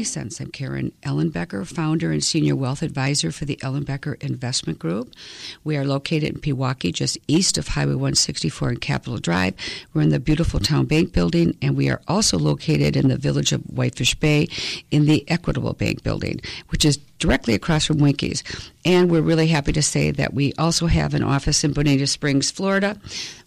Money Sense. I'm Karen Ellenbecker, founder and senior wealth advisor for the Ellenbecker Investment Group. We are located in Pewaukee, just east of Highway 164 and Capitol Drive. We're in the beautiful Town Bank building, and we are also located in the village of Whitefish Bay in the Equitable Bank building, which is directly across from Winkies. And we're really happy to say that we also have an office in Bonita Springs, Florida.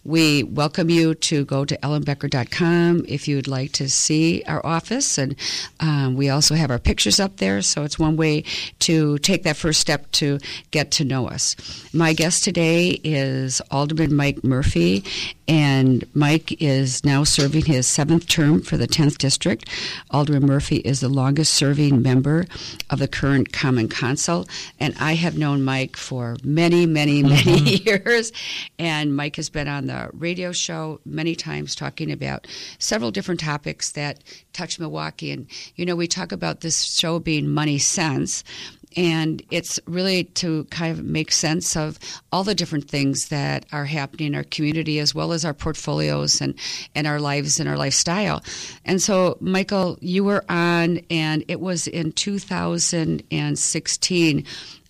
We welcome you to go to ellenbecker.com if you'd like to see our office. And um, we also have our pictures up there, so it's one way to take that first step to get to know us. My guest today is Alderman Mike Murphy, and Mike is now serving his seventh term for the 10th District. Alderman Murphy is the longest serving member of the current Common Council, and I have known Mike for many, many, many mm-hmm. years. And Mike has been on the radio show many times talking about several different topics that touch Milwaukee. And, you know, we talk about this show being money sense, and it's really to kind of make sense of all the different things that are happening in our community as well as our portfolios and, and our lives and our lifestyle. And so, Michael, you were on, and it was in 2016.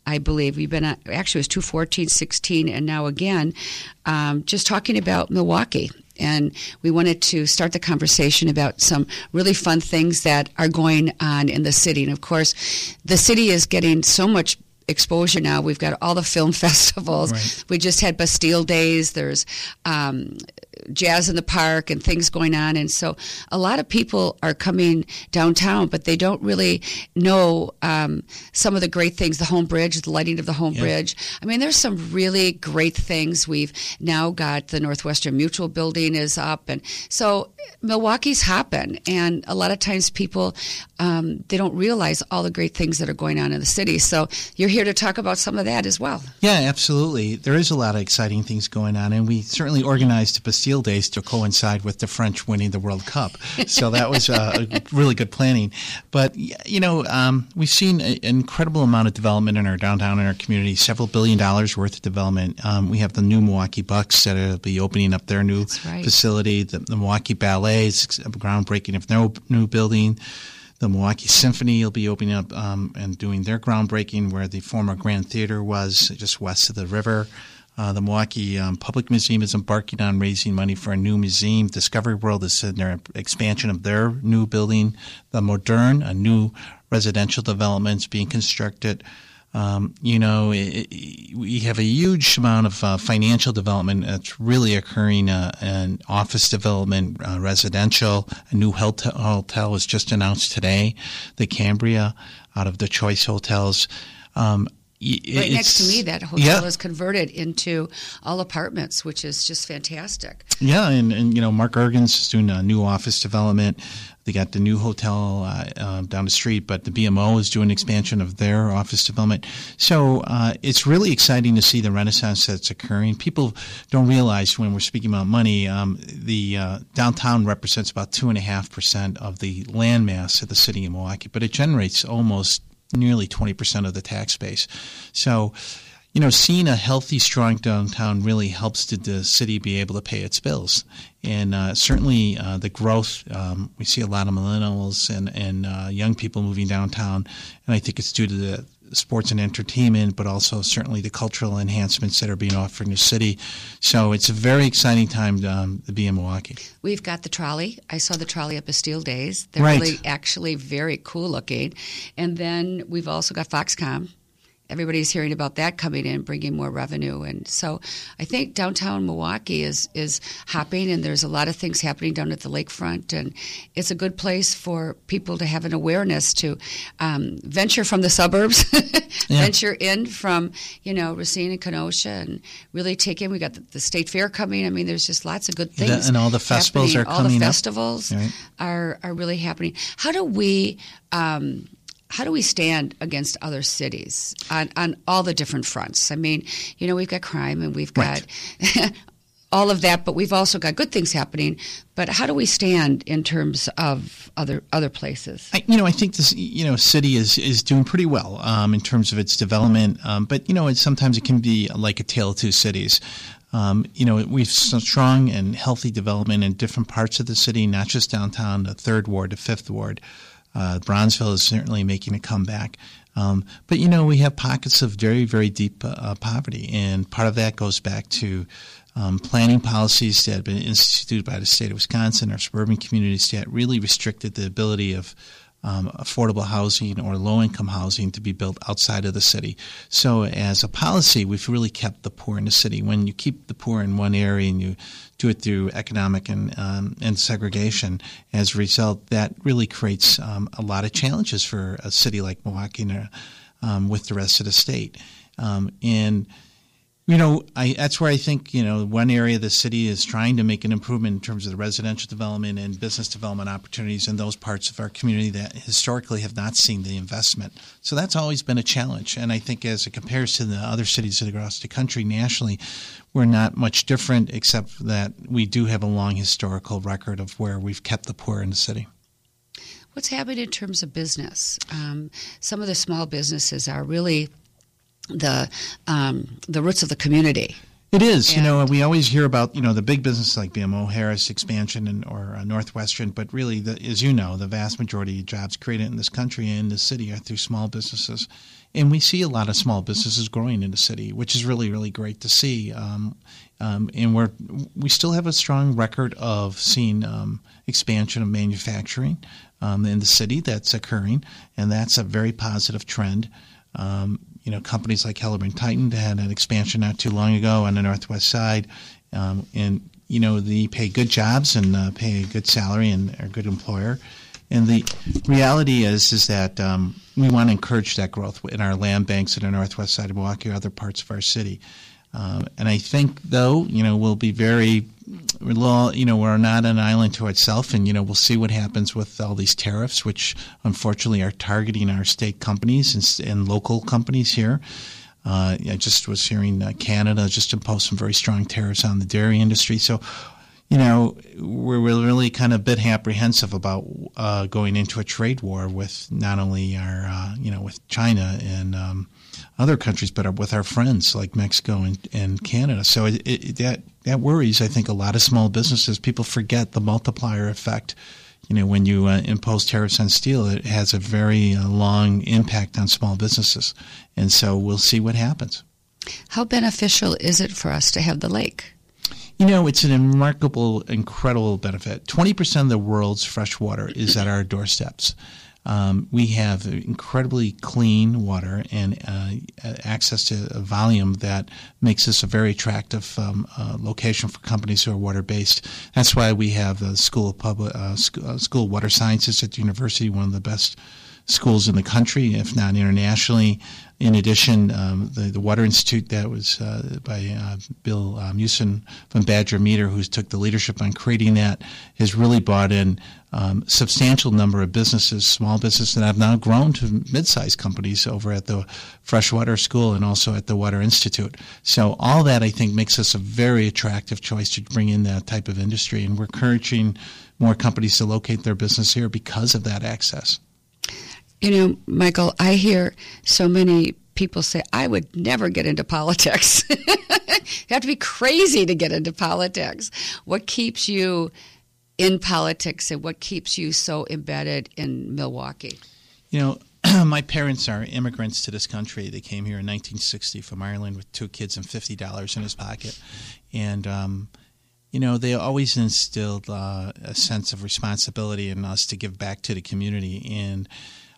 I believe we've been actually it was 214, 16, and now again, um, just talking about Milwaukee and we wanted to start the conversation about some really fun things that are going on in the city. And of course, the city is getting so much exposure now. We've got all the film festivals. Right. We just had Bastille Days. There's um, jazz in the park and things going on. And so a lot of people are coming downtown, but they don't really know um, some of the great things the Hoan Bridge, the lighting of the Hoan Bridge. I mean, there's some really great things. We've now got the Northwestern Mutual building is up. And so Milwaukee's hopping. And a lot of times people, um, they don't realize all the great things that are going on in the city. So you're here to talk about some of that as well. Yeah, absolutely. There is a lot of exciting things going on. And we certainly organized Bastille Bastille Days to coincide with the French winning the World Cup. So that was uh, really good planning. But, you know, um, we've seen an incredible amount of development in our downtown in our community, several billion dollars worth of development. Um, we have the new Milwaukee Bucks that will be opening up their new right. facility, the, the, Milwaukee Ballet is groundbreaking of their new building. The Milwaukee Symphony will be opening up um, and doing their groundbreaking where the former Grand Theater was just west of the river. Uh, the Milwaukee um, Public Museum is embarking on raising money for a new museum. Discovery World is in their expansion of their new building. The Modern, a new residential development, is being constructed. Um, you know, it, it, we have a huge amount of uh, financial development that's really occurring uh, in office development, uh, residential. A new hotel was just announced today, the Cambria, out of the Choice Hotels. Um, right next to me, that hotel yeah. is converted into all apartments, which is just fantastic. Yeah, and, and you know, Mark Irgens is doing a new office development. They got the new hotel uh, uh, down the street, but the BMO is doing expansion of their office development. So uh, it's really exciting to see the renaissance that's occurring. People don't realize when we're speaking about money, um, the uh, downtown represents about two and a half percent of the land mass of the city of Milwaukee, but it generates almost nearly 20% of the tax base. So, you know, seeing a healthy, strong downtown really helps to the city be able to pay its bills. And uh, certainly uh, the growth, um, we see a lot of millennials and, and uh, young people moving downtown. And I think it's due to the sports and entertainment, but also certainly the cultural enhancements that are being offered in the city. So it's a very exciting time to, um, to be in Milwaukee. We've got the trolley. I saw the trolley up at Bastille Days. They're right. really actually very cool looking. And then we've also got Foxconn everybody's hearing about that coming in, bringing more revenue. And so I think downtown Milwaukee is is hopping, and there's a lot of things happening down at the lakefront, and it's a good place for people to have an awareness to um, venture from the suburbs, yeah. venture in from you know Racine and Kenosha, and really take in. We got the, the, state fair coming. I mean, there's just lots of good things, and all the festivals happening. are all coming. All the festivals right. are are really happening. How do we? Um, how do we stand against other cities on, on all the different fronts? I mean, you know, we've got crime and we've got right. all of that, but we've also got good things happening. But how do we stand in terms of other other places? I, you know, I think this you know city is is doing pretty well um, in terms of its development. Um, but you know, it, sometimes it can be like a tale of two cities. Um, you know, we've strong and healthy development in different parts of the city, not just downtown, the third ward, the fifth ward. Uh, Bronzeville is certainly making a comeback. Um, but you know, we have pockets of very, very deep uh, poverty, and part of that goes back to um, planning policies that have been instituted by the state of Wisconsin or suburban communities that really restricted the ability of um, affordable housing or low income housing to be built outside of the city. So, as a policy, we've really kept the poor in the city. When you keep the poor in one area and you do it through economic and, um, and segregation, as a result, that really creates um, a lot of challenges for a city like Milwaukee um, with the rest of the state. Um, and you know, I, that's where I think you know one area the city is trying to make an improvement in terms of the residential development and business development opportunities in those parts of our community that historically have not seen the investment. So that's always been a challenge, and I think as it compares to the other cities across the country nationally, we're not much different, except that we do have a long historical record of where we've kept the poor in the city. What's happening in terms of business? Um, some of the small businesses are really the um, the roots of the community. It is, and you know, we always hear about you know the big businesses like BMO Harris expansion and or uh, Northwestern, but really, the, as you know, the vast majority of jobs created in this country and in the city are through small businesses, and we see a lot of small businesses growing in the city, which is really really great to see. Um, um, and we're we still have a strong record of seeing um, expansion of manufacturing um, in the city that's occurring, and that's a very positive trend. Um, you know, companies like HellermannTyton had an expansion not too long ago on the northwest side, um, and you know they pay good jobs and uh, pay a good salary and are a good employer. And the reality is is that um, we want to encourage that growth in our land banks in the northwest side of Milwaukee or other parts of our city. Um, and I think, though, you know, we'll be very, you know, we're not an island to itself, and you know, we'll see what happens with all these tariffs, which unfortunately are targeting our state companies and, and local companies here. Uh, I just was hearing uh, Canada just imposed some very strong tariffs on the dairy industry. So, you know, we're really kind of a bit apprehensive about uh, going into a trade war with not only our, uh, you know, with China and um, other countries, but with our friends like Mexico and, and Canada. So it, it, that that worries, I think, a lot of small businesses. People forget the multiplier effect. You know, when you uh, impose tariffs on steel, it has a very uh, long impact on small businesses, and so we'll see what happens. How beneficial is it for us to have the lake? You know, it's an remarkable, incredible benefit. 20% of the world's fresh water is at our doorsteps. Um, we have incredibly clean water and uh, access to a volume that makes this a very attractive um, uh, location for companies who are water based. That's why we have the School of Public uh, uh, School of Water Sciences at the university, one of the best schools in the country, if not internationally. In addition, um, the, the Water Institute that was uh, by uh, Bill um, from Badger Meter, who took the leadership on creating that, has really brought in um, substantial number of businesses, small businesses that have now grown to mid-sized companies over at the Freshwater School and also at the Water Institute. So all that I think makes us a very attractive choice to bring in that type of industry, and we're encouraging more companies to locate their business here because of that access. You know, Michael, I hear so many people say, I would never get into politics. you have to be crazy to get into politics. What keeps you in politics and what keeps you so embedded in Milwaukee? You know, my parents are immigrants to this country. They came here in 1960 from Ireland with two kids and $50 in his pocket. And, um, you know, they always instilled uh, a sense of responsibility in us to give back to the community. And,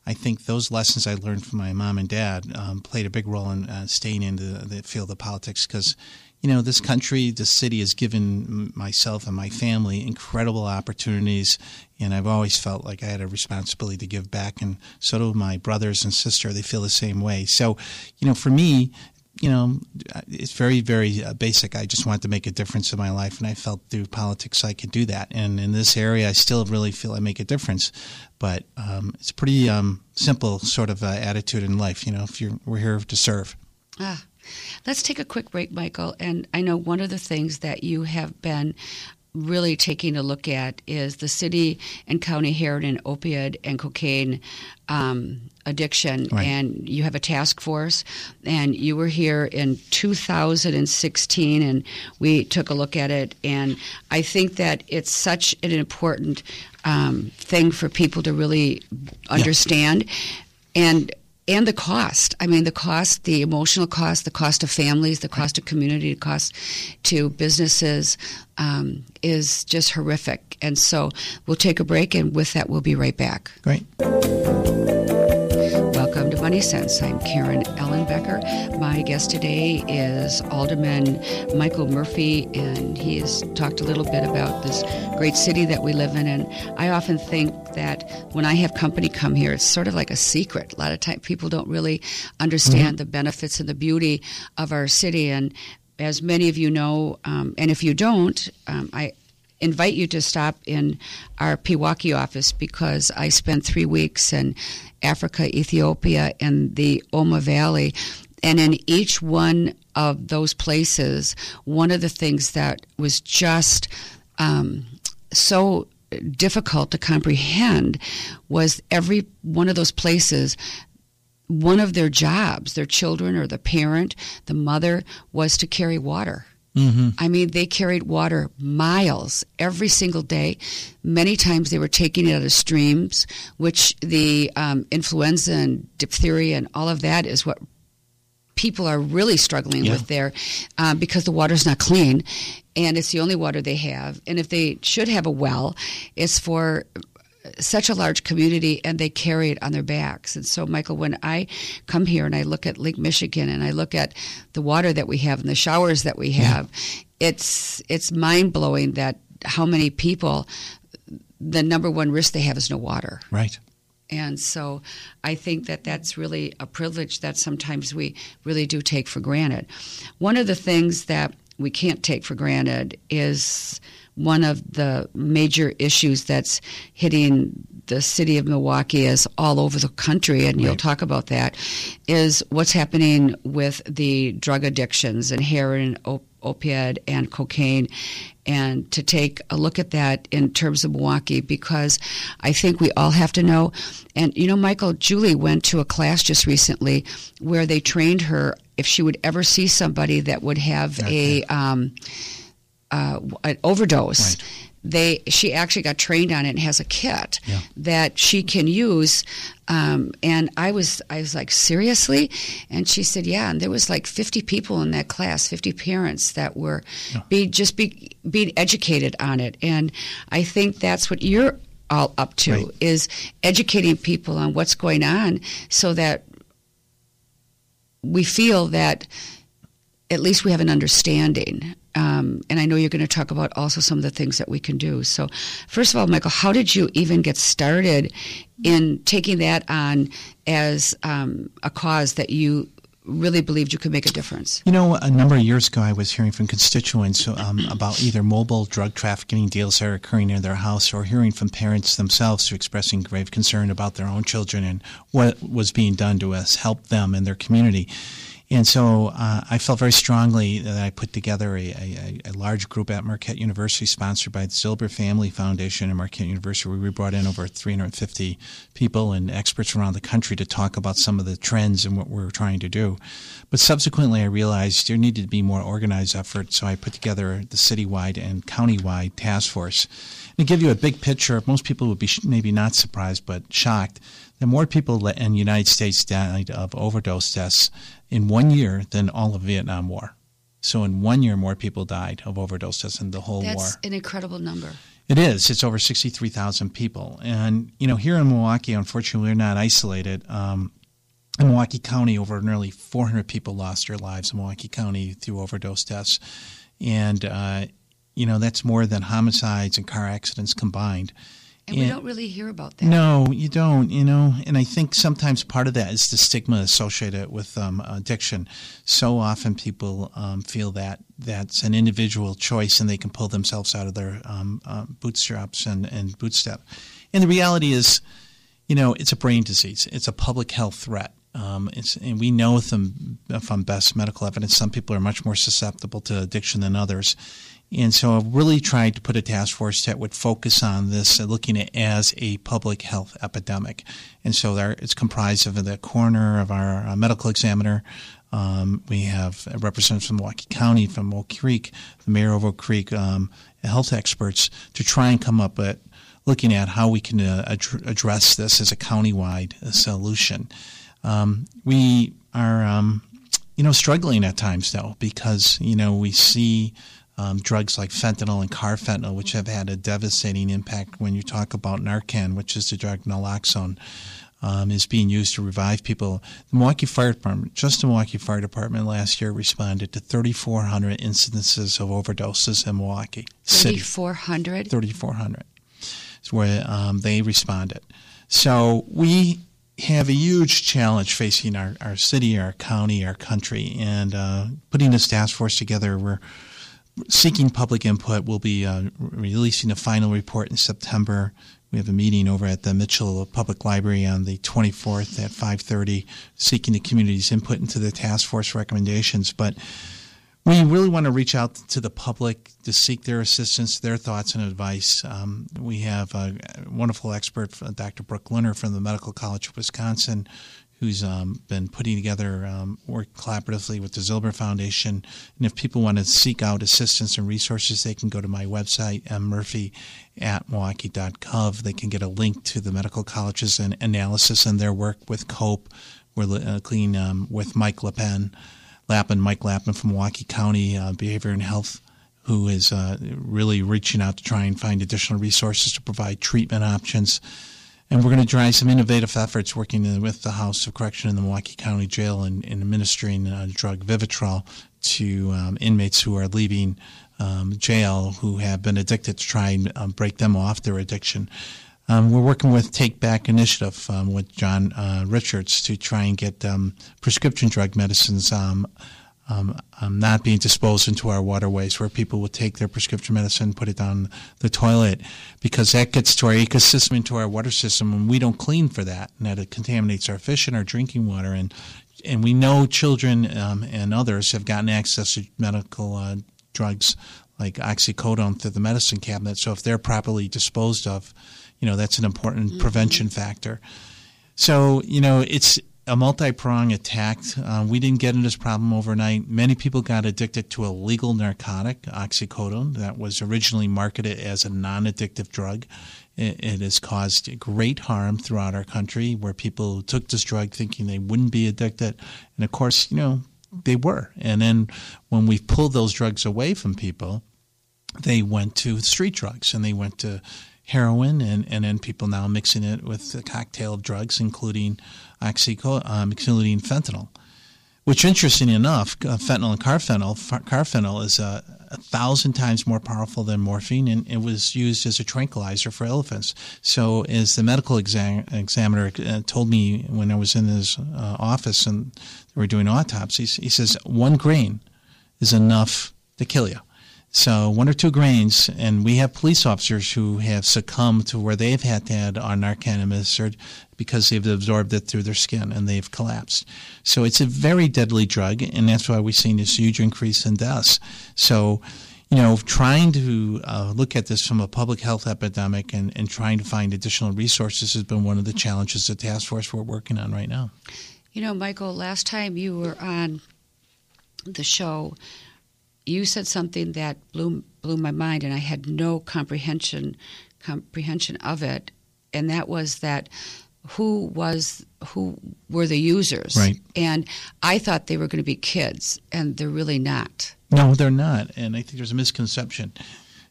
I think those lessons I learned from my mom and dad um, played a big role in uh, staying in the, the, field of politics because, you know, this country, this city has given myself and my family incredible opportunities, and I've always felt like I had a responsibility to give back, and so do my brothers and sister. They feel the same way. So, you know, for me, you know, it's very, very uh, basic. I just wanted to make a difference in my life, and I felt through politics I could do that. And in this area, I still really feel I make a difference. But um, it's pretty um, simple sort of uh, attitude in life. You know, if you're we're here to serve. Ah. Let's take a quick break, Michael. And I know one of the things that you have been really taking a look at is the city and county heroin, opioid, and cocaine um, addiction. Right. And you have a task force, and you were here in 2016, and we took a look at it. And I think that it's such an important um, thing for people to really understand. Yeah. And and the cost. I mean, the cost, the emotional cost, the cost of families, the cost of community, the cost to businesses um, is just horrific. And so we'll take a break, and with that, we'll be right back. Great. Welcome to Money Sense. I'm Karen Ellenbecker. My guest today is Alderman Michael Murphy, and he has talked a little bit about this great city that we live in. And I often think that when I have company come here, it's sort of like a secret. A lot of times people don't really understand mm-hmm. the benefits and the beauty of our city. And as many of you know, um, and if you don't, um, I invite you to stop in our Pewaukee office because I spent three weeks in Africa, Ethiopia, and the Omo Valley. And in each one of those places, one of the things that was just um, so difficult to comprehend was every one of those places one of their jobs, their children or the parent, the mother, was to carry water. Mm-hmm. I mean, they carried water miles every single day. Many times they were taking it out of streams, which the um, influenza and diphtheria and all of that is what people are really struggling yeah. with there um, because the water's not clean and it's the only water they have. And if they should have a well, it's for such a large community and they carry it on their backs. And so, Michael, when I come here and I look at Lake Michigan and I look at the water that we have and the showers that we have, yeah. it's it's mind blowing that how many people the number one risk they have is no water. Right. And so I think that that's really a privilege that sometimes we really do take for granted. One of the things that we can't take for granted is one of the major issues that's hitting the city of Milwaukee as all over the country, and right. you'll talk about that, is what's happening with the drug addictions and heroin, op- opiate, and cocaine. And to take a look at that in terms of Milwaukee, because I think we all have to know. And you know, Michael, Julie went to a class just recently where they trained her if she would ever see somebody that would have okay. a. Um, uh, an overdose. Right. They she actually got trained on it and has a kit yeah. that she can use. Um, and I was I was like seriously, and she said yeah. And there was like fifty people in that class, fifty parents that were yeah. be just be being educated on it. And I think that's what you're all up to right. is educating people on what's going on so that we feel that at least we have an understanding um, and I know you're going to talk about also some of the things that we can do. So, first of all, Michael, how did you even get started in taking that on as um, a cause that you really believed you could make a difference? You know, a number of years ago, I was hearing from constituents um, about either mobile drug trafficking deals that are occurring near their house or hearing from parents themselves who expressing grave concern about their own children and what was being done to us help them and their community. And so uh, I felt very strongly that I put together a, a, a, large group at Marquette University, sponsored by the Zilber Family Foundation and Marquette University, where we brought in over 350 people and experts around the country to talk about some of the trends and what we're trying to do. But subsequently, I realized there needed to be more organized effort, so I put together the citywide and countywide task force. And to give you a big picture, most people would be maybe not surprised but shocked that more people in the United States died of overdose deaths in one year than all of Vietnam War. So in one year, more people died of overdose deaths in the whole That's war. That's an incredible number. It is. It's over 63,000 people. And, you know, here in Milwaukee, unfortunately, we're not isolated. Um, in Milwaukee County, over nearly 400 people lost their lives in Milwaukee County through overdose deaths. And, uh, you know, that's more than homicides and car accidents combined. And, we don't really hear about that. No, you don't, you know. And I think sometimes part of that is the stigma associated with um, addiction. So often people um, feel that that's an individual choice and they can pull themselves out of their um, uh, bootstraps and, and bootstrap. And the reality is, you know, it's a brain disease, it's a public health threat. Um, and we know from, from best medical evidence, some people are much more susceptible to addiction than others. And so I've really tried to put a task force that would focus on this, uh, looking at it as a public health epidemic. And so there, it's comprised of the coroner, of our uh, medical examiner. Um, we have representatives from Milwaukee County, from Oak Creek, the mayor of Oak Creek, um, health experts to try and come up with looking at how we can uh, ad- address this as a countywide uh, solution. Um, we are, um, you know, struggling at times though because you know we see um, drugs like fentanyl and carfentanil, which have had a devastating impact when you talk about Narcan, which is the drug naloxone. Um, is being used to revive people. The Milwaukee Fire Department, just the Milwaukee Fire Department last year responded to 3,400 incidences of overdoses in Milwaukee. 3,400? 3,400 is where um, they responded. So we have a huge challenge facing our, our city, our county, our country, and uh, putting this task force together, we're seeking public input. We'll be uh, releasing a final report in September. We have a meeting over at the Mitchell Public Library on the 24th at 5:30, seeking the community's input into the task force recommendations. But we really want to reach out to the public to seek their assistance, their thoughts and advice. Um, we have a wonderful expert, Dr. Brooke Lerner from the Medical College of Wisconsin, who's um, been putting together um, work collaboratively with the Zilber Foundation. And if people want to seek out assistance and resources, they can go to my website, murphy at milwaukee.gov. They can get a link to the medical colleges and analysis and their work with COPE. We're uh, clean um, with Mike LaPen, Lappen, Mike Lappen from Milwaukee County uh, Behavior and Health who is uh, really reaching out to try and find additional resources to provide treatment options and we're going to try some innovative efforts working with the House of Correction in the Milwaukee County Jail and, administering uh, drug Vivitrol to um, inmates who are leaving um, jail who have been addicted to try and um, break them off their addiction. Um, we're working with Take Back Initiative um, with John uh, Richards to try and get um, prescription drug medicines um, um, not being disposed into our waterways where people will take their prescription medicine, put it down the toilet, because that gets to our ecosystem, into our water system, and we don't clean for that, and that it contaminates our fish and our drinking water. And and we know children um, and others have gotten access to medical uh, drugs like oxycodone through the medicine cabinet. So if they're properly disposed of, you know that's an important mm-hmm. prevention factor. So you know it's a multi-pronged attack. Uh, we didn't get into this problem overnight. Many people got addicted to a legal narcotic, oxycodone, that was originally marketed as a non-addictive drug. It, it, has caused great harm throughout our country, where people took this drug thinking they wouldn't be addicted, and of course, you know, they were. And then when we pulled those drugs away from people, they went to street drugs and they went to heroin, and, and then people now mixing it with a cocktail of drugs, including oxyco- including fentanyl. Which, interesting enough, uh, fentanyl and carfentanil, carfentanil is a, a, thousand times more powerful than morphine, and it was used as a tranquilizer for elephants. So, as the medical exam- examiner uh, told me when I was in his uh, office and we were doing autopsies, he says one grain is enough to kill you. So one or two grains, and we have police officers who have succumbed to where they've had to have our Narcan administered because they've absorbed it through their skin and they've collapsed. So it's a very deadly drug, and that's why we've seen this huge increase in deaths. So, you know, trying to uh, look at this from a public health epidemic and, and trying to find additional resources has been one of the challenges the task force we're working on right now. You know, Michael, last time you were on the show, you said something that blew blew my mind, and I had no comprehension comprehension of it, and that was that who was who were the users, right? And I thought they were going to be kids, and they're really not. No, they're not, and I think there's a misconception.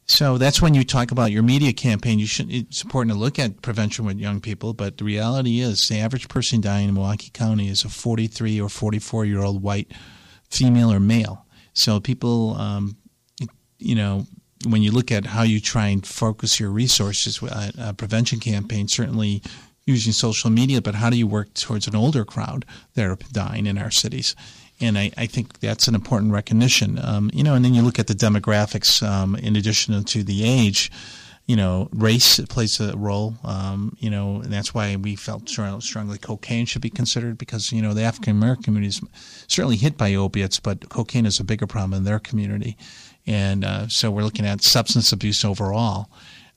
So that's when you talk about your media campaign. You should. It's important to look at prevention with young people, but the reality is, the average person dying in Milwaukee County is a 43 or 44 year old white female or male. So people, um, you know, when you look at how you try and focus your resources, uh, a prevention campaign certainly using social media, but how do you work towards an older crowd that are dying in our cities? And I, I think that's an important recognition. Um, you know, and then you look at the demographics um, in addition to the age you know, race plays a role. Um, you know, and that's why we felt strongly cocaine should be considered because you know the African American community is certainly hit by opiates, but cocaine is a bigger problem in their community, and uh, so we're looking at substance abuse overall.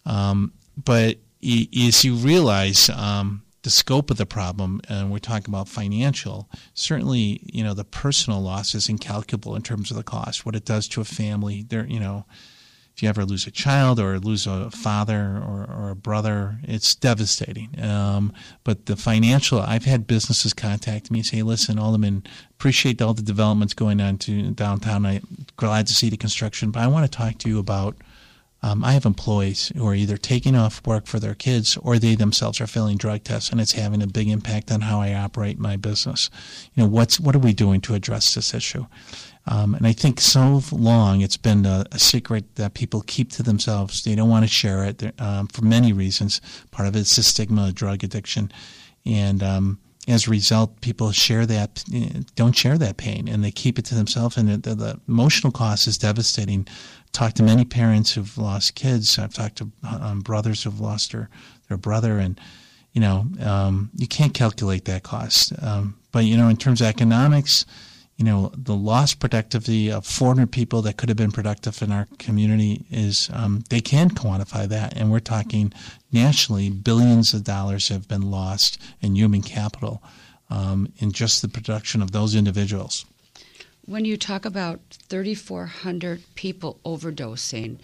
Um, but as you realize um, the scope of the problem, and we're talking about financial, certainly you know the personal loss is incalculable in terms of the cost, what it does to a family. There, you know if you ever lose a child or lose a father or, or a brother, it's devastating. Um, but the financial, I've had businesses contact me and say, listen, Alderman, appreciate all the developments going on to downtown. I'm glad to see the construction, but I want to talk to you about. Um, I have employees who are either taking off work for their kids or they themselves are failing drug tests, and it's having a big impact on how I operate my business. You know, what's what are we doing to address this issue? Um, and I think so long it's been a, a, secret that people keep to themselves. They don't want to share it um, for many reasons. Part of it's the stigma of drug addiction. And um, as a result, people share that, don't share that pain, and they keep it to themselves. And the, the emotional cost is devastating. I've talked to many parents who've lost kids. I've talked to um, brothers who've lost their, their brother. And, you know, um, you can't calculate that cost. Um, but, you know, in terms of economics, you know, the lost productivity of 400 people that could have been productive in our community is um, they can quantify that. And we're talking nationally, billions of dollars have been lost in human capital um, in just the production of those individuals. When you talk about 3,400 people overdosing,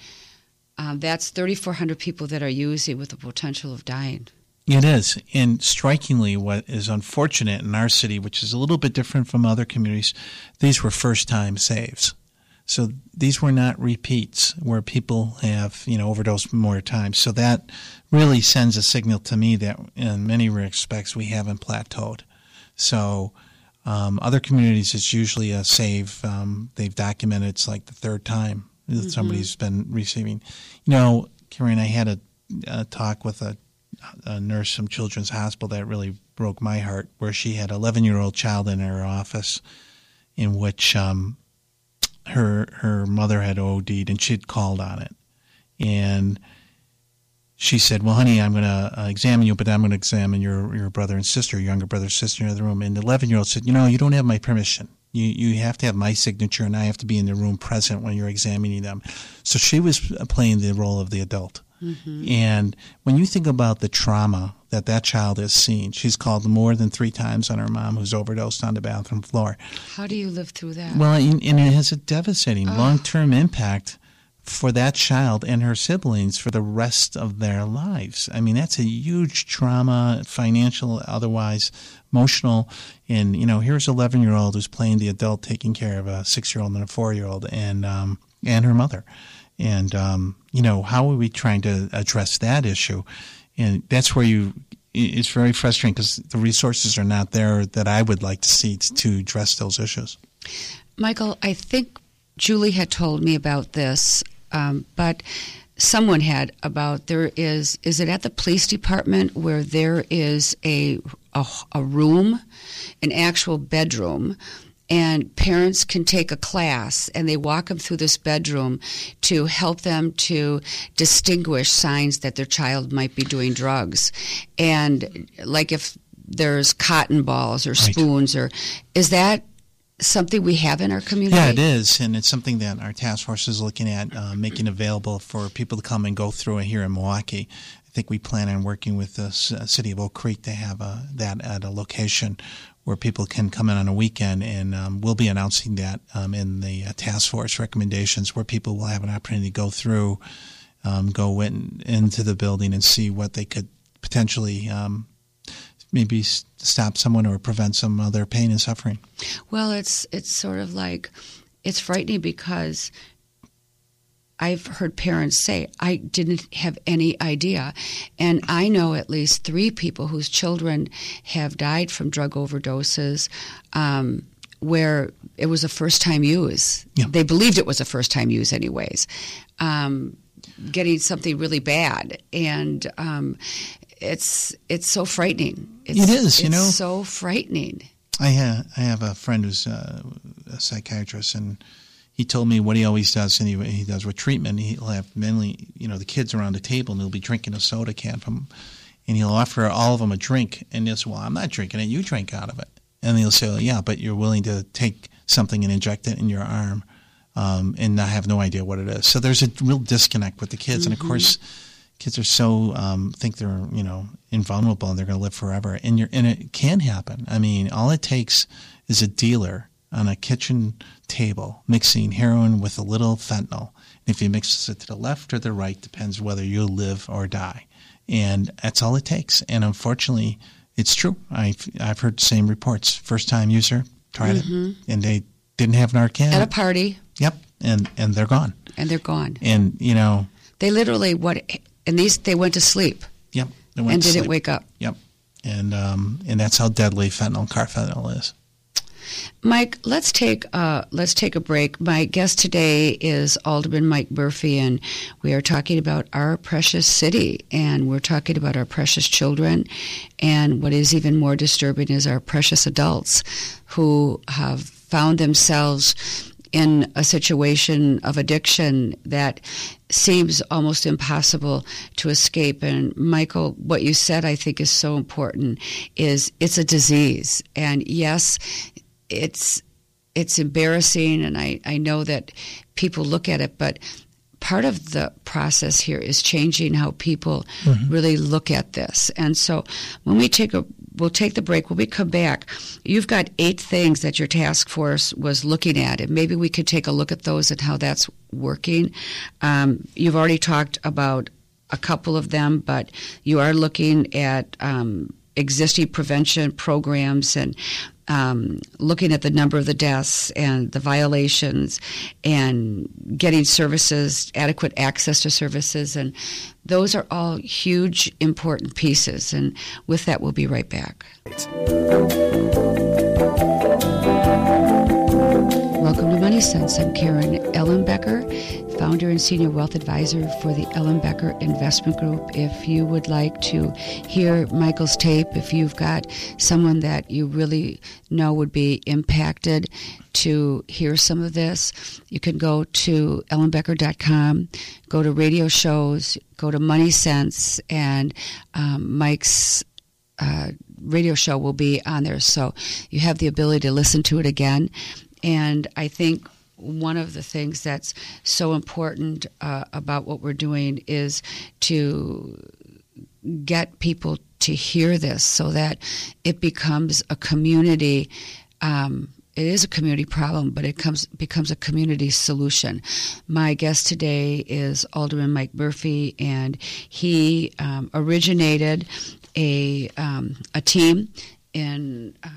um, that's 3,400 people that are using with the potential of dying. It is. And strikingly, what is unfortunate in our city, which is a little bit different from other communities, these were first time saves. So these were not repeats where people have, you know, overdosed more times. So that really sends a signal to me that in many respects we haven't plateaued. So um, other communities, it's usually a save. Um, they've documented it's like the third time that mm-hmm. somebody's been receiving. You know, Karen, I had a, a talk with a a nurse from Children's Hospital that really broke my heart, where she had an 11 year old child in her office, in which um, her her mother had OD'd and she'd called on it, and she said, "Well, honey, I'm going to uh, examine you, but I'm going to examine your your brother and sister, your younger brother and sister in the room." And the 11 year old said, "You know, you don't have my permission. You you have to have my signature, and I have to be in the room present when you're examining them." So she was playing the role of the adult. Mm-hmm. And when you think about the trauma that that child has seen, she's called more than three times on her mom who's overdosed on the bathroom floor. How do you live through that? Well, and, and it has a devastating long term impact for that child and her siblings for the rest of their lives. I mean, that's a huge trauma, financial, otherwise, emotional. And, you know, here's an 11 year old who's playing the adult taking care of a six year old and a four year old and, um, and her mother. And, um, you know, how are we trying to address that issue? And that's where you, it's very frustrating because the resources are not there that I would like to see to address those issues. Michael, I think Julie had told me about this, um, but someone had about there is is it at the police department where there is a a, a room, an actual bedroom and parents can take a class and they walk them through this bedroom to help them to distinguish signs that their child might be doing drugs. And like if there's cotton balls or spoons right. or is that something we have in our community? Yeah it is and it's something that our task force is looking at uh, making available for people to come and go through it here in milwaukee. I think we plan on working with the city of Oak Creek to have a, that at a location where people can come in on a weekend, and um, we'll be announcing that um, in the uh, task force recommendations, where people will have an opportunity to go through, um, go in, into the building, and see what they could potentially um, maybe stop someone or prevent some other pain and suffering. Well, it's it's sort of like it's frightening because I've heard parents say, I didn't have any idea. And I know at least three people whose children have died from drug overdoses. Um, where it was a first time use. Yeah. They believed it was a first time use, anyways. Um, getting something really bad, and um, it's it's so frightening. It's, It is, you it's know. so frightening. I have I have a friend who's uh, a psychiatrist, and he told me what he always does, and he, he does with treatment. He'll have mainly, you know, the kids around the table, and he'll be drinking a soda can from, and he'll offer all of them a drink, and they'll say, "Well, I'm not drinking it. You drink out of it." And he'll say, well, "Yeah, but you're willing to take something and inject it in your arm, um, and I have no idea what it is." So there's a real disconnect with the kids, and of course kids are so um, think they're you know invulnerable and they're going to live forever and you're and it can happen i mean all it takes is a dealer on a kitchen table mixing heroin with a little fentanyl. And if he mixes it to the left or the right depends whether you live or die. And that's all it takes. And unfortunately it's true. I've, I've heard the same reports. First time user tried it and they didn't have narcan. At a party, yep. And and they're gone. And they're gone. and you know. They literally what, and these they went to sleep. Yep. They went and didn't sleep. wake up. Yep. And um, and that's how deadly fentanyl carfentanil is. Mike, let's take uh, let's take a break. My guest today is Alderman Mike Murphy, and we are talking about our precious city, and we're talking about our precious children, and what is even more disturbing is our precious adults who have found themselves in a situation of addiction that seems almost impossible to escape. And Michael, what you said I think is so important is it's a disease. And yes, it's it's embarrassing and I, I know that people look at it, but part of the process here is changing how people really look at this. And so when we take a we'll take the break. When we come back, you've got eight things that your task force was looking at, and maybe we could take a look at those and how that's working. Um, you've already talked about a couple of them, but you are looking at um, existing prevention programs and um, looking at the number of the deaths and the violations and getting services, adequate access to services. And those are all huge, important pieces. And with that, we'll be right back. Welcome to Money Sense. I'm Karen Ellenbecker, founder and senior wealth advisor for the Ellenbecker Investment Group. If you would like to hear Michael's tape, if you've got someone that you really know would be impacted to hear some of this, you can go to ellenbecker.com, go to radio shows, go to Money Sense, and um, Mike's uh, radio show will be on there. So you have the ability to listen to it again. And I think one of the things that's so important uh, about what we're doing is to get people to hear this so that it becomes a community. Um, it is a community problem, but it comes becomes a community solution. My guest today is Alderman Mike Murphy, and he um, originated a um, a team in. Uh,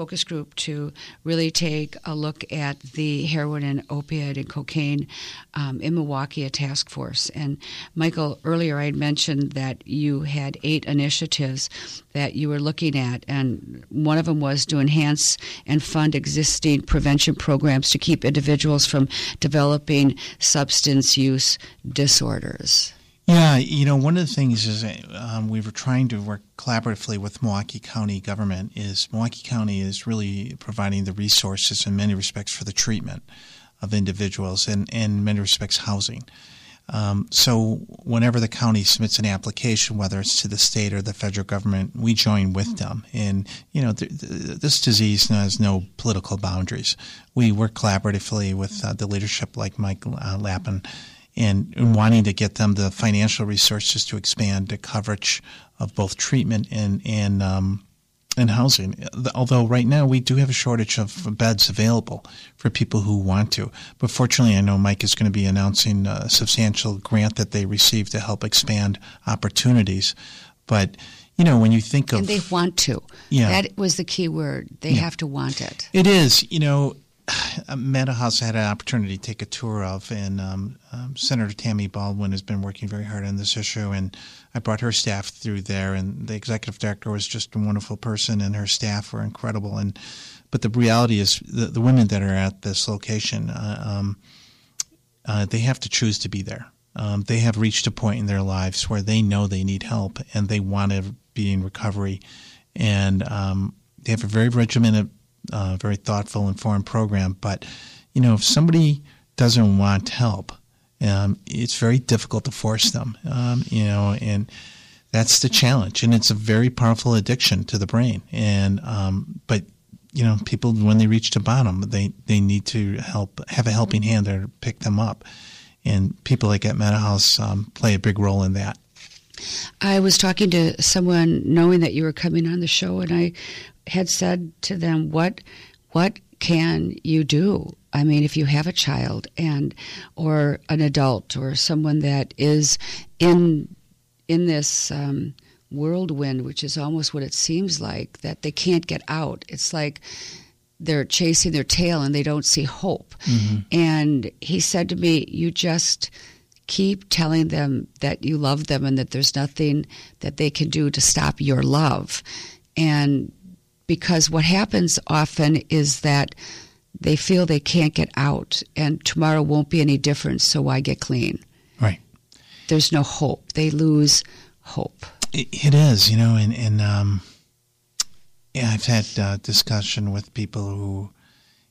focus group to really take a look at the heroin and opiate and cocaine um, in Milwaukee, a task force. And Michael, earlier I mentioned that you had eight initiatives that you were looking at, and one of them was to enhance and fund existing prevention programs to keep individuals from developing substance use disorders. Yeah, you know, one of the things is um, we were trying to work collaboratively with Milwaukee County government. Is Milwaukee County is really providing the resources in many respects for the treatment of individuals and, in many respects housing. Um, so whenever the county submits an application, whether it's to the state or the federal government, we join with them. And you know, th- th- this disease has no political boundaries. We work collaboratively with uh, the leadership like Mike uh, Lappen and, and wanting to get them the financial resources to expand the coverage of both treatment and and um, and housing. Although right now we do have a shortage of beds available for people who want to. But fortunately, I know Mike is going to be announcing a substantial grant that they received to help expand opportunities. But you know, when you think of And they want to. Yeah. That was the key word. They have to want it. It is, you know, Meadow had an opportunity to take a tour of, and um, um, Senator Tammy Baldwin has been working very hard on this issue, and I brought her staff through there, and the executive director was just a wonderful person, and her staff were incredible. And but the reality is, the, the women that are at this location, uh, um, uh, they have to choose to be there. Um, they have reached a point in their lives where they know they need help, and they want to be in recovery, and um, they have a very regimented, uh, very thoughtful, informed program. But you know, if somebody doesn't want help, um, it's very difficult to force them. Um, you know, and that's the challenge, and it's a very powerful addiction to the brain. And um, but you know, people when they reach the bottom, they they need to help have a helping hand to pick them up. And people like at Meadow um, play a big role in that. I was talking to someone knowing that you were coming on the show, and I had said to them, "What, what can you do? I mean, if you have a child and or an adult or someone that is in in this um, whirlwind, which is almost what it seems like that they can't get out. It's like they're chasing their tail and they don't see hope. Mm-hmm. And he said to me, "You just." keep telling them that you love them and that there's nothing that they can do to stop your love. And because what happens often is that they feel they can't get out and tomorrow won't be any different, so why get clean? Right. There's no hope. They lose hope. it, it is, you know, and, and um, yeah, I've had uh, discussion with people who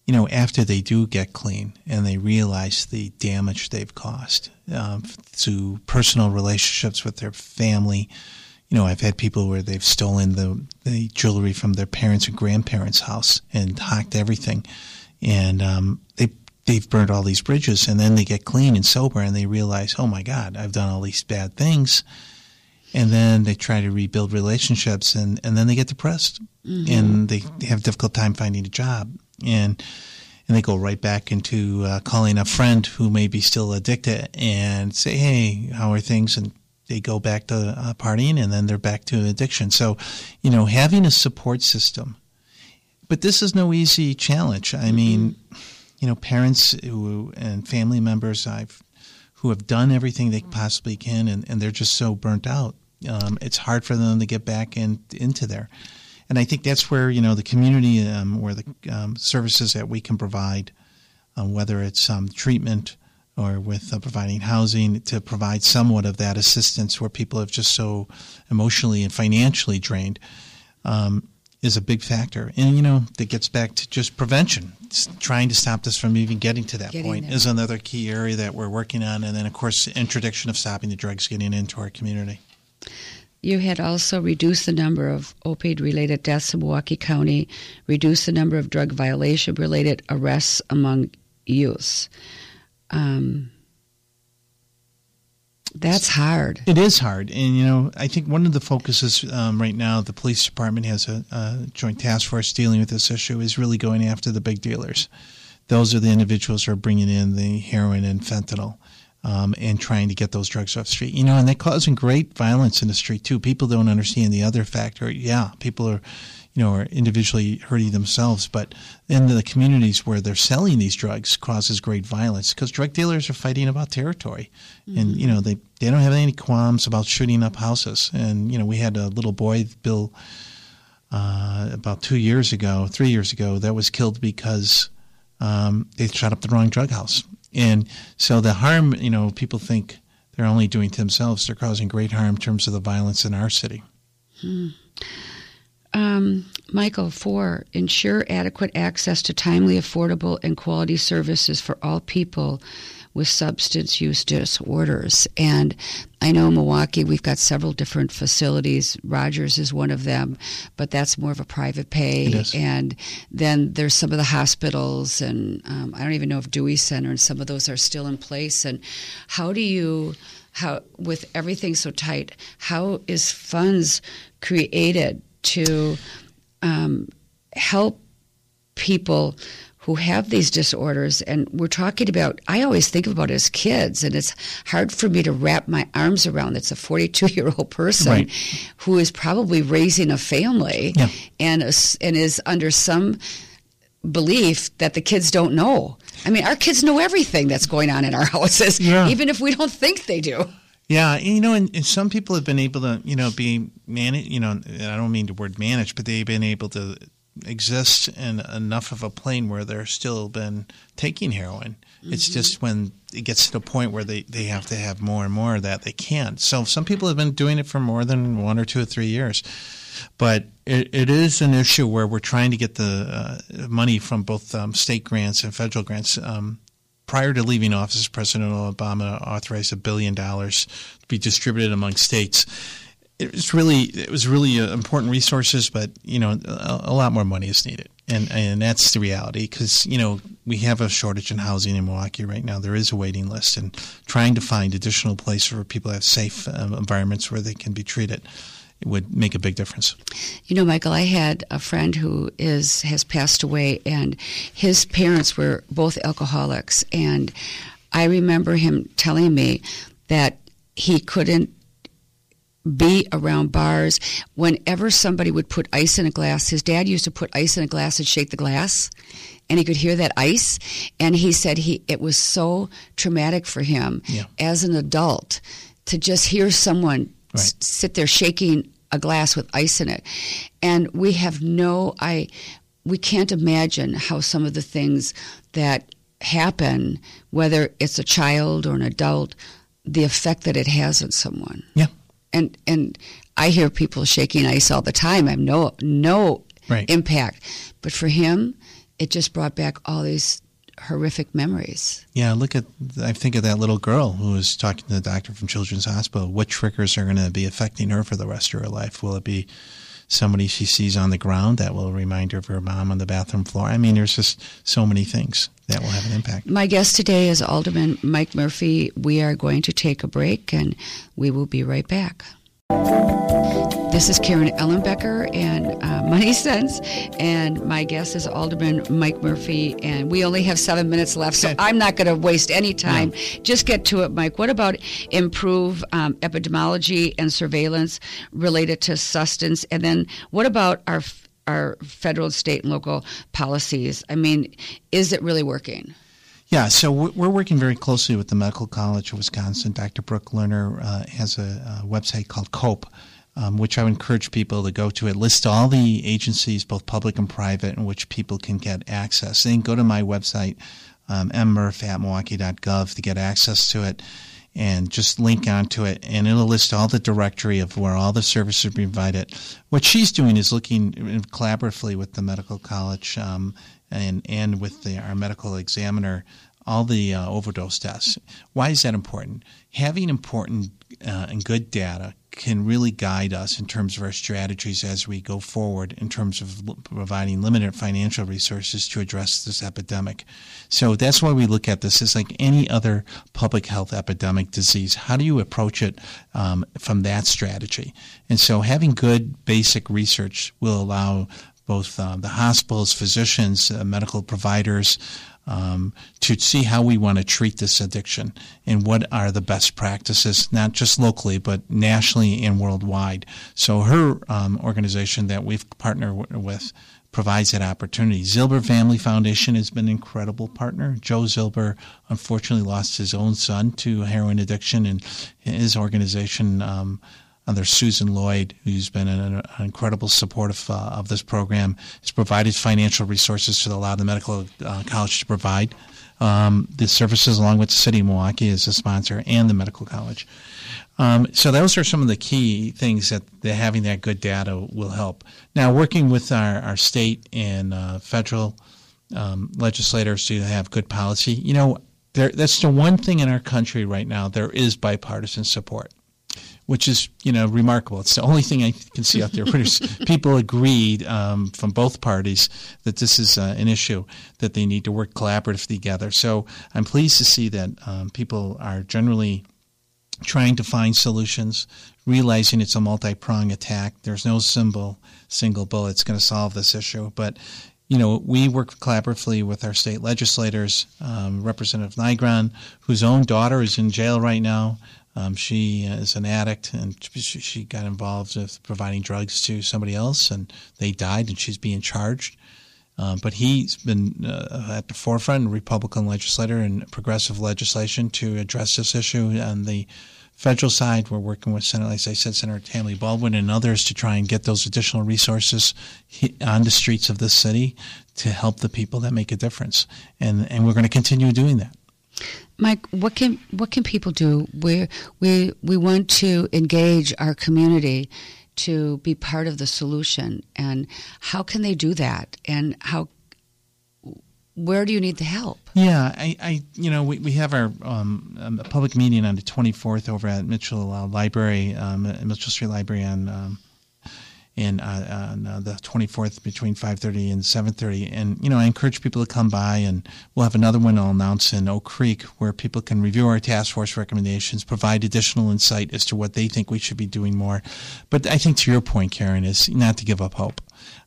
you know, after they do get clean and they realize the damage they've caused uh, to personal relationships with their family. You know, I've had people where they've stolen the, the jewelry from their parents and grandparents' house and hacked everything. And um, they, they've burned all these bridges. And then they get clean and sober and they realize, oh my God, I've done all these bad things. And then they try to rebuild relationships and, and then they get depressed mm-hmm. and they have a difficult time finding a job and and they go right back into uh, calling a friend who may be still addicted and say, "Hey, how are things?" and they go back to uh, partying and then they're back to addiction. So, you know, having a support system. But this is no easy challenge. I mean, you know, parents who and family members I've who have done everything they possibly can and, and they're just so burnt out. Um, it's hard for them to get back in, into there and I think that's where you know the community um, or the um, services that we can provide, uh, whether it's um, treatment or with uh, providing housing, to provide somewhat of that assistance where people have just so emotionally and financially drained, um, is a big factor. And you know that gets back to just prevention. trying to stop this from even getting to that getting point there. is another key area that we're working on, and then of course interdiction of stopping the drugs getting into our community. You had also reduced the number of opioid related deaths in Milwaukee County, reduced the number of drug violation related arrests among youths. Um, that's hard. It is hard. And, you know, I think one of the focuses um, right now, the police department has a, a, joint task force dealing with this issue, is really going after the big dealers. Those are the individuals who are bringing in the heroin and fentanyl um, and trying to get those drugs off the street. You know, and they're causing great violence in the street too. People don't understand the other factor. Yeah, people are, you know, are individually hurting themselves, but in the communities where they're selling these drugs causes great violence because drug dealers are fighting about territory, mm-hmm. and you know they they don't have any qualms about shooting up houses. And you know, we had a little boy, Bill. Uh, about two years ago, three years ago, that was killed because um, they shot up the wrong drug house. And so the harm, you know, people think they're only doing to themselves, they're causing great harm in terms of the violence in our city. Hmm. Um, Michael, four, ensure adequate access to timely, affordable, and quality services for all people with substance use disorders. And I know Milwaukee, we've got several different facilities. Rogers is one of them, but that's more of a private pay. And then there's some of the hospitals, and um, I don't even know if Dewey Center and some of those are still in place. And how do you, how with everything so tight, how is funds created to um, help people? who have these disorders and we're talking about i always think about it as kids and it's hard for me to wrap my arms around it's a 42 year old person right. who is probably raising a family yeah. and and is under some belief that the kids don't know. I mean, our kids know everything that's going on in our houses, Yeah. even if we don't think they do. Yeah, and, you know, and, and some people have been able to, you know, be managed. You know, and I don't mean the word managed, but they've been able to exist in enough of a plane where they're still been taking heroin. It's just when it gets to the point where they, they have to have more and more of that they can't. So some people have been doing it for more than one or two or three years. But it, it is an issue where we're trying to get the uh, money from both um, state grants and federal grants. Um, prior to leaving office, President Obama authorized a billion dollars to be distributed among states. It was really it was really uh, important resources, but you know a, a lot more money is needed, and and that's the reality because you know we have a shortage in housing in Milwaukee right now. There is a waiting list, and trying to find additional places where people have safe um, environments where they can be treated it would make a big difference. You know, Michael, I had a friend who is has passed away, and his parents were both alcoholics, and I remember him telling me that he couldn't be around bars. Whenever somebody would put ice in a glass, his dad used to put ice in a glass and shake the glass, and he could hear that ice. And he said he it was so traumatic for him Yeah. as an adult to just hear someone Right. s- sit there shaking a glass with ice in it. And we have no I we can't imagine how some of the things that happen, whether it's a child or an adult, the effect that it has on someone. Yeah, And and I hear people shaking ice all the time. I have no no Right. impact. But for him, it just brought back all these horrific memories. yeah. Look at I think of that little girl who was talking to the doctor from Children's Hospital. What triggers are going to be affecting her for the rest of her life? Will it be somebody she sees on the ground that will remind her of her mom on the bathroom floor? I mean, there's just so many things that will have an impact. My guest today is Alderman Mike Murphy. We are going to take a break and we will be right back. This is Karen Ellenbecker and uh, Money Sense, and my guest is Alderman Mike Murphy. And we only have seven minutes left, so I'm not going to waste any time. Just get to it, Mike. What about improve um, epidemiology and surveillance related to sustenance? And then what about our our federal, state, and local policies? I mean, is it really working? Yeah, so we're we're working very closely with the Medical College of Wisconsin. Dr. Brooke Lerner uh, has a, a website called COPE, um, which I would encourage people to go to. It lists all the agencies, both public and private, in which people can get access. Then go to my website, um, at milwaukee.gov, to get access to it. And just link onto it, and it'll list all the directory of where all the services are provided. What she's doing is looking collaboratively with the medical college um, and and with the, our medical examiner all the uh, overdose deaths. Why is that important? Having important uh, and good data can really guide us in terms of our strategies as we go forward in terms of providing limited financial resources to address this epidemic. So that's why we look at this as like any other public health epidemic disease. How do you approach it um, from that strategy? And so having good basic research will allow both uh, the hospitals, physicians, uh, medical providers, um, to see how we want to treat this addiction and what are the best practices, not just locally, but nationally and worldwide. So her um, organization that we've partnered with provides that opportunity. Zilber Family Foundation has been an incredible partner. Joe Zilber unfortunately lost his own son to heroin addiction, and his organization um, under Susan Lloyd, who's been an, an incredible support of, uh, of this program, has provided financial resources to allow the medical uh, college to provide um, the services, along with the city of Milwaukee as a sponsor and the medical college. Um, so those are some of the key things that, that having that good data will help. Now, working with our, our state and uh, federal um, legislators to have good policy, you know, there, that's the one thing in our country right now. There is bipartisan support which is you know remarkable. It's the only thing I can see out there where people agreed um, from both parties that this is uh, an issue that they need to work collaboratively together. So I'm pleased to see that um, people are generally trying to find solutions, realizing it's a multi-pronged attack. There's no symbol, single bullet that's going to solve this issue, but you know, we work collaboratively with our state legislators. Um, Representative Nygren, whose own daughter is in jail right now, um, she is an addict and she, got involved with providing drugs to somebody else, and they died, and she's being charged. Uh, but he's been uh, at the forefront, Republican legislator and progressive legislation to address this issue on the federal side. We're working with Senator, as I said, Senator Tammy Baldwin and others to try and get those additional resources on the streets of this city to help the people that make a difference. And and we're going to continue doing that. Mike, what can what can people do? We we we want to engage our community to be part of the solution, and how can they do that? And how where do you need the help? Yeah, I, I you know, we, we have our um, um, public meeting on the 24th over at Mitchell uh, Library, um, Mitchell Street Library on um, in uh, on uh, the 24th between 5:30 and 7:30. And you know, I encourage people to come by, and we'll have another one I'll announce in Oak Creek where people can review our task force recommendations, provide additional insight as to what they think we should be doing more. But I think to your point, Karen, is not to give up hope.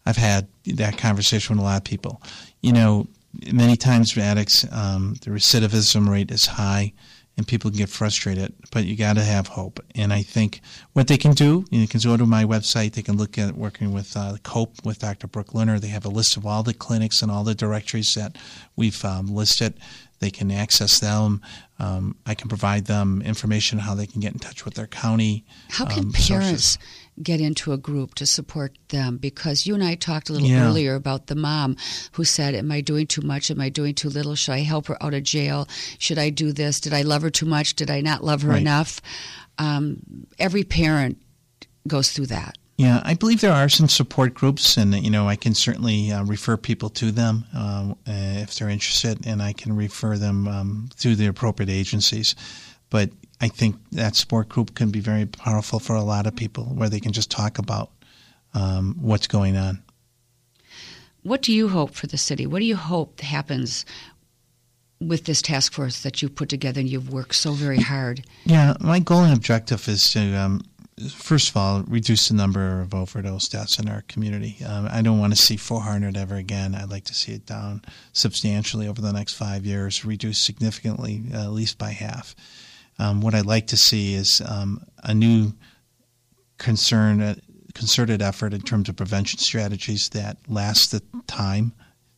I've had that conversation with a lot of people. You know, many times addicts, um, the recidivism rate is high and people can get frustrated, but you got to have hope. And I think what they can do, you can go to my website, they can look at working with uh, COPE with Dr. Brooke Lerner. They have a list of all the clinics and all the directories that we've um, listed. They can access them. Um, I can provide them information on how they can get in touch with their county. How can um, parents sources get into a group to support them because you and I talked a little yeah. earlier about the mom who said, Am I doing too much? Am I doing too little? Should I help her out of jail? Should I do this? Did I love her too much? Did I not love her right. enough? Um, every parent goes through that. Yeah, I believe there are some support groups, and you know I can certainly uh, refer people to them uh, if they're interested, and I can refer them um, to the appropriate agencies. But I think that support group can be very powerful for a lot of people where they can just talk about um, what's going on. What do you hope for the city? What do you hope happens with this task force that you've put together and you've worked so very hard? Yeah, my goal and objective is to, um, first of all, reduce the number of overdose deaths in our community. Um, I don't want to see 400 ever again. I'd like to see it down substantially over the next five years, reduced significantly, uh, at least by half. Um, what I'd like to see is um, a new concern, a concerted effort in terms of prevention strategies that last the time.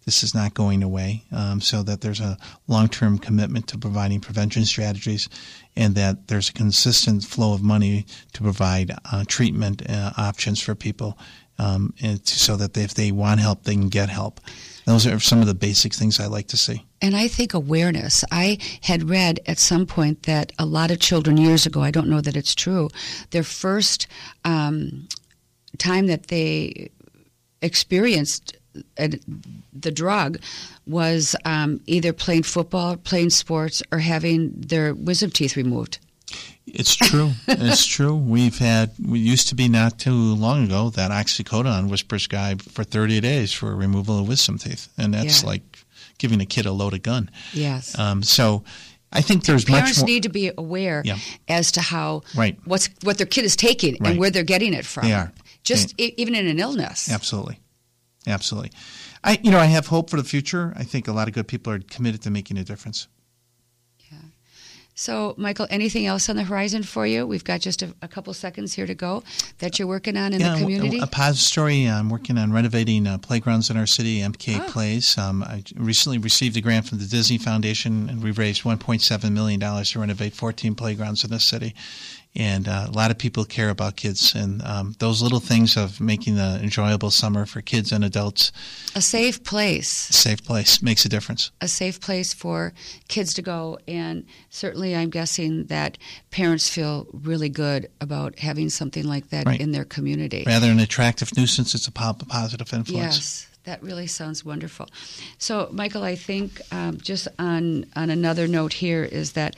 This is not going away, um, so that there's a long-term commitment to providing prevention strategies, and that there's a consistent flow of money to provide uh, treatment uh, options for people, um, so that if they want help, they can get help. Those are some of the basic things I like to see. And I think awareness. I had read at some point that a lot of children years ago, I don't know that it's true, their first um, time that they experienced the drug was um, either playing football, playing sports, or having their wisdom teeth removed. It's true. it's true. We've had, we used to be not too long ago that oxycodone was prescribed for 30 days for removal of wisdom teeth. And that's yeah. like giving a kid a loaded gun. Yes. Um, so I think there's parents more. need to be aware yeah. as to how right. what's what their kid is taking right. and where they're getting it from. They are just they, even in an illness. Absolutely, absolutely. I you know I have hope for the future. I think a lot of good people are committed to making a difference. So, Michael, anything else on the horizon for you? We've got just a, a couple seconds here to go that you're working on in yeah, the community. A, a positive story. I'm working on renovating uh, playgrounds in our city, MK oh. Plays. Um, I recently received a grant from the Disney Foundation, and we've raised 1.7 million dollars to renovate 14 playgrounds in the city and uh, a lot of people care about kids and um, those little things of making the enjoyable summer for kids and adults. A safe place. A safe place makes a difference. A safe place for kids to go. And certainly i'm guessing that parents feel really good about having something like that right. in their community. Rather an attractive nuisance it's a positive influence. Yes that really sounds wonderful. So, Michael, I think um, just on on another note here is that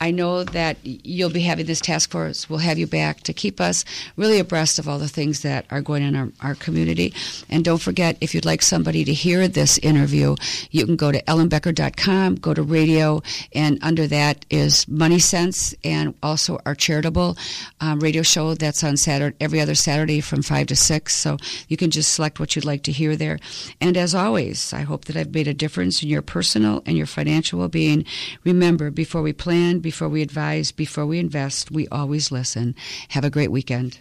I know that you'll be having this task force. We'll have you back to keep us really abreast of all the things that are going on in our, our community. And don't forget, if you'd like somebody to hear this interview, you can go to ellenbecker.com, go to radio, and under that is Money Sense and also our charitable um, radio show that's on Saturday, every other Saturday from 5 to 6. So you can just select what you'd like to hear there. And as always, I hope that I've made a difference in your personal and your financial well being. Remember, before we plan, before we advise, before we invest, we always listen. Have a great weekend.